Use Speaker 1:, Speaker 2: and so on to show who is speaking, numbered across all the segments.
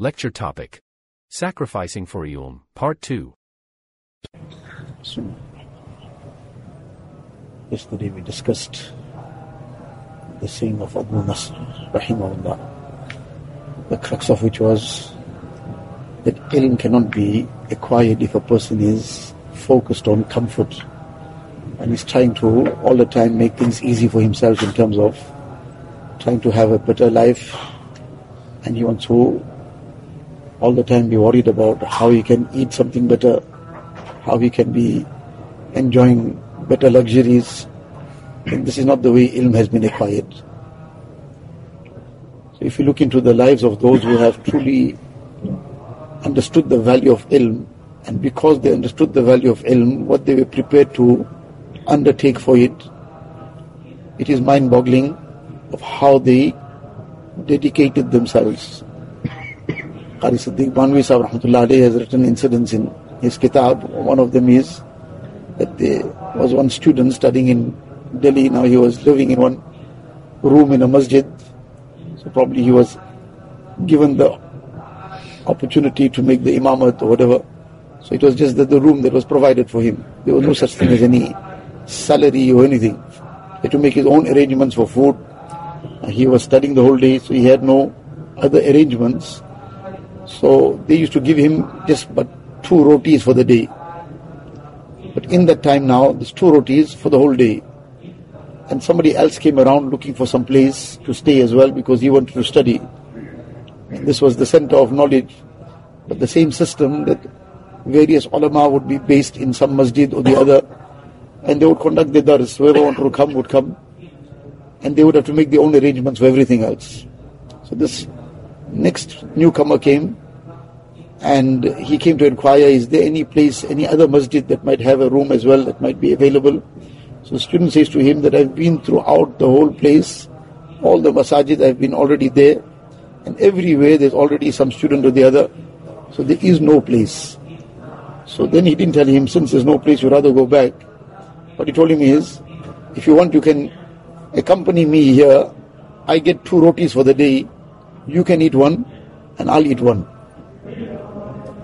Speaker 1: Lecture topic Sacrificing for Ilm, Part 2.
Speaker 2: So, yesterday we discussed the saying of Abu Nasr, rahimahullah, the crux of which was that ilm cannot be acquired if a person is focused on comfort and is trying to all the time make things easy for himself in terms of trying to have a better life and he wants to all the time be worried about how he can eat something better, how he can be enjoying better luxuries. And this is not the way ilm has been acquired. So if you look into the lives of those who have truly understood the value of ilm, and because they understood the value of ilm, what they were prepared to undertake for it, it is mind-boggling of how they dedicated themselves. Qari Siddiq Banwi Sahib Rahmatullah has written incidents in his kitab. One of them is that there was one student studying in Delhi. Now he was living in one room in a masjid. So probably he was given the opportunity to make the imamat or whatever. So it was just that the room that was provided for him. There was no such thing as any salary or anything. He had to make his own arrangements for food. He was studying the whole day, so he had no other arrangements. So they used to give him just but two rotis for the day. But in that time now, there's two rotis for the whole day. And somebody else came around looking for some place to stay as well because he wanted to study. And this was the center of knowledge. But the same system that various ulama would be based in some masjid or the other, and they would conduct the dars. Whoever wanted to come would come, and they would have to make their own arrangements for everything else. So this next newcomer came, and he came to inquire, is there any place, any other masjid that might have a room as well that might be available? So the student says to him that I've been throughout the whole place, all the masajid, I've been already there, and everywhere there's already some student or the other, so there is no place. So then he didn't tell him, since there's no place, you'd rather go back. What he told him is, if you want, you can accompany me here. I get two rotis for the day. You can eat one, and I'll eat one.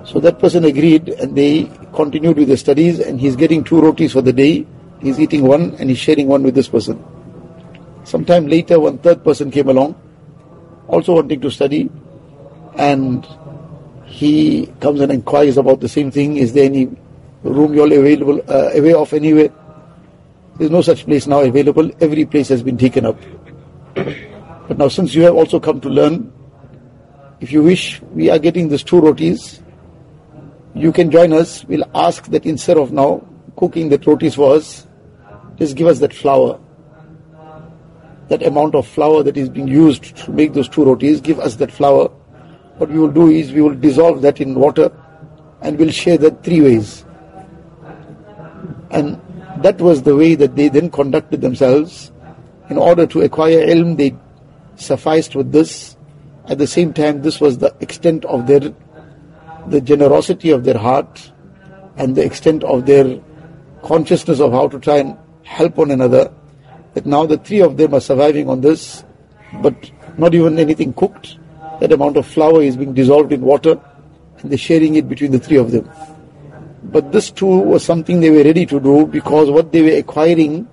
Speaker 2: So that person agreed, and they continued with their studies, and he's getting two rotis for the day. He's eating one, and he's sharing one with this person. Sometime later, one third person came along, also wanting to study, and he comes and inquires about the same thing. Is there any room you all available, uh, away off anywhere? There's no such place now available. Every place has been taken up. But now since you have also come to learn, if you wish, we are getting these two rotis. You can join us. We'll ask that instead of now cooking the rotis for us, just give us that flour. That amount of flour that is being used to make those two rotis, give us that flour. What we will do is we will dissolve that in water and we'll share that three ways. And that was the way that they then conducted themselves. In order to acquire ilm, they sufficed with this. At the same time, this was the extent of their, the generosity of their heart and the extent of their consciousness of how to try and help one another. That now the three of them are surviving on this, but not even anything cooked. That amount of flour is being dissolved in water and they're sharing it between the three of them. But this too was something they were ready to do because what they were acquiring,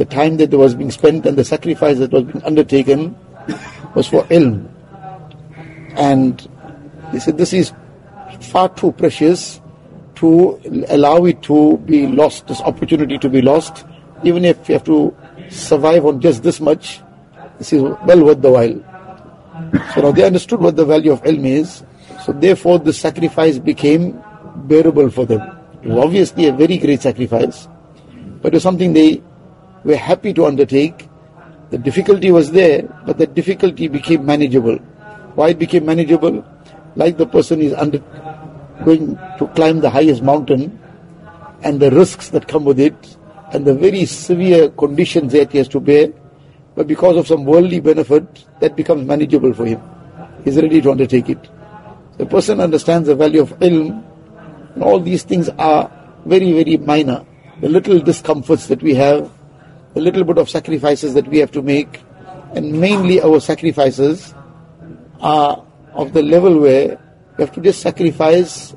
Speaker 2: the time that was being spent and the sacrifice that was being undertaken was for ilm. And they said this is far too precious to allow it to be lost, this opportunity to be lost, even if you have to survive on just this much, this is well worth the while. So now they understood what the value of ilm is, so therefore the sacrifice became bearable for them. It was obviously a very great sacrifice, but it was something they were happy to undertake. The difficulty was there, but the difficulty became manageable. Why it became manageable? Like the person is under, going to climb the highest mountain, and the risks that come with it, and the very severe conditions that he has to bear, but because of some worldly benefit, that becomes manageable for him. He's ready to undertake it. The person understands the value of ilm, and all these things are very, very minor. The little discomforts that we have, the little bit of sacrifices that we have to make, and mainly our sacrifices are of the level where we have to just sacrifice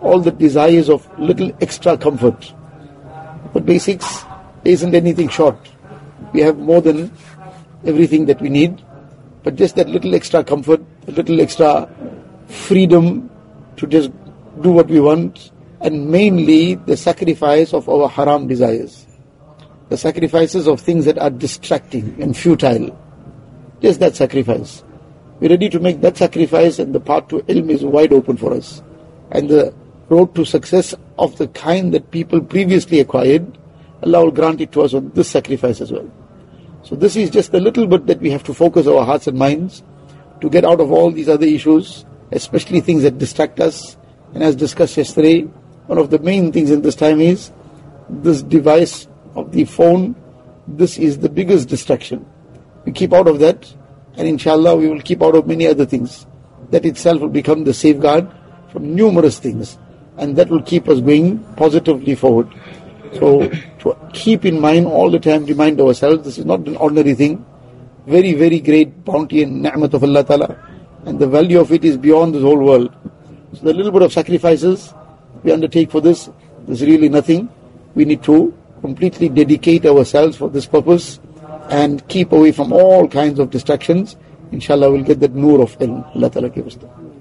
Speaker 2: all the desires of little extra comfort. But basics, isn't anything short. We have more than everything that we need, but just that little extra comfort, a little extra freedom to just do what we want, and mainly the sacrifice of our haram desires. The sacrifices of things that are distracting and futile. Just that sacrifice. We're ready to make that sacrifice and the path to ilm is wide open for us. And the road to success of the kind that people previously acquired, Allah will grant it to us on this sacrifice as well. So this is just a little bit that we have to focus our hearts and minds to get out of all these other issues, especially things that distract us. And as discussed yesterday, one of the main things in this time is this device of the phone. This is the biggest distraction. We keep out of that and inshallah we will keep out of many other things. That itself will become the safeguard from numerous things and that will keep us going positively forward. So to keep in mind all the time, remind ourselves, this is not an ordinary thing. Very, very great bounty and ni'mat of Allah Ta'ala. And the value of it is beyond this whole world. So the little bit of sacrifices we undertake for this is really nothing. We need to completely dedicate ourselves for this purpose and keep away from all kinds of distractions. Inshallah, we'll get that nur of ilm. Allah Ta'ala give us that.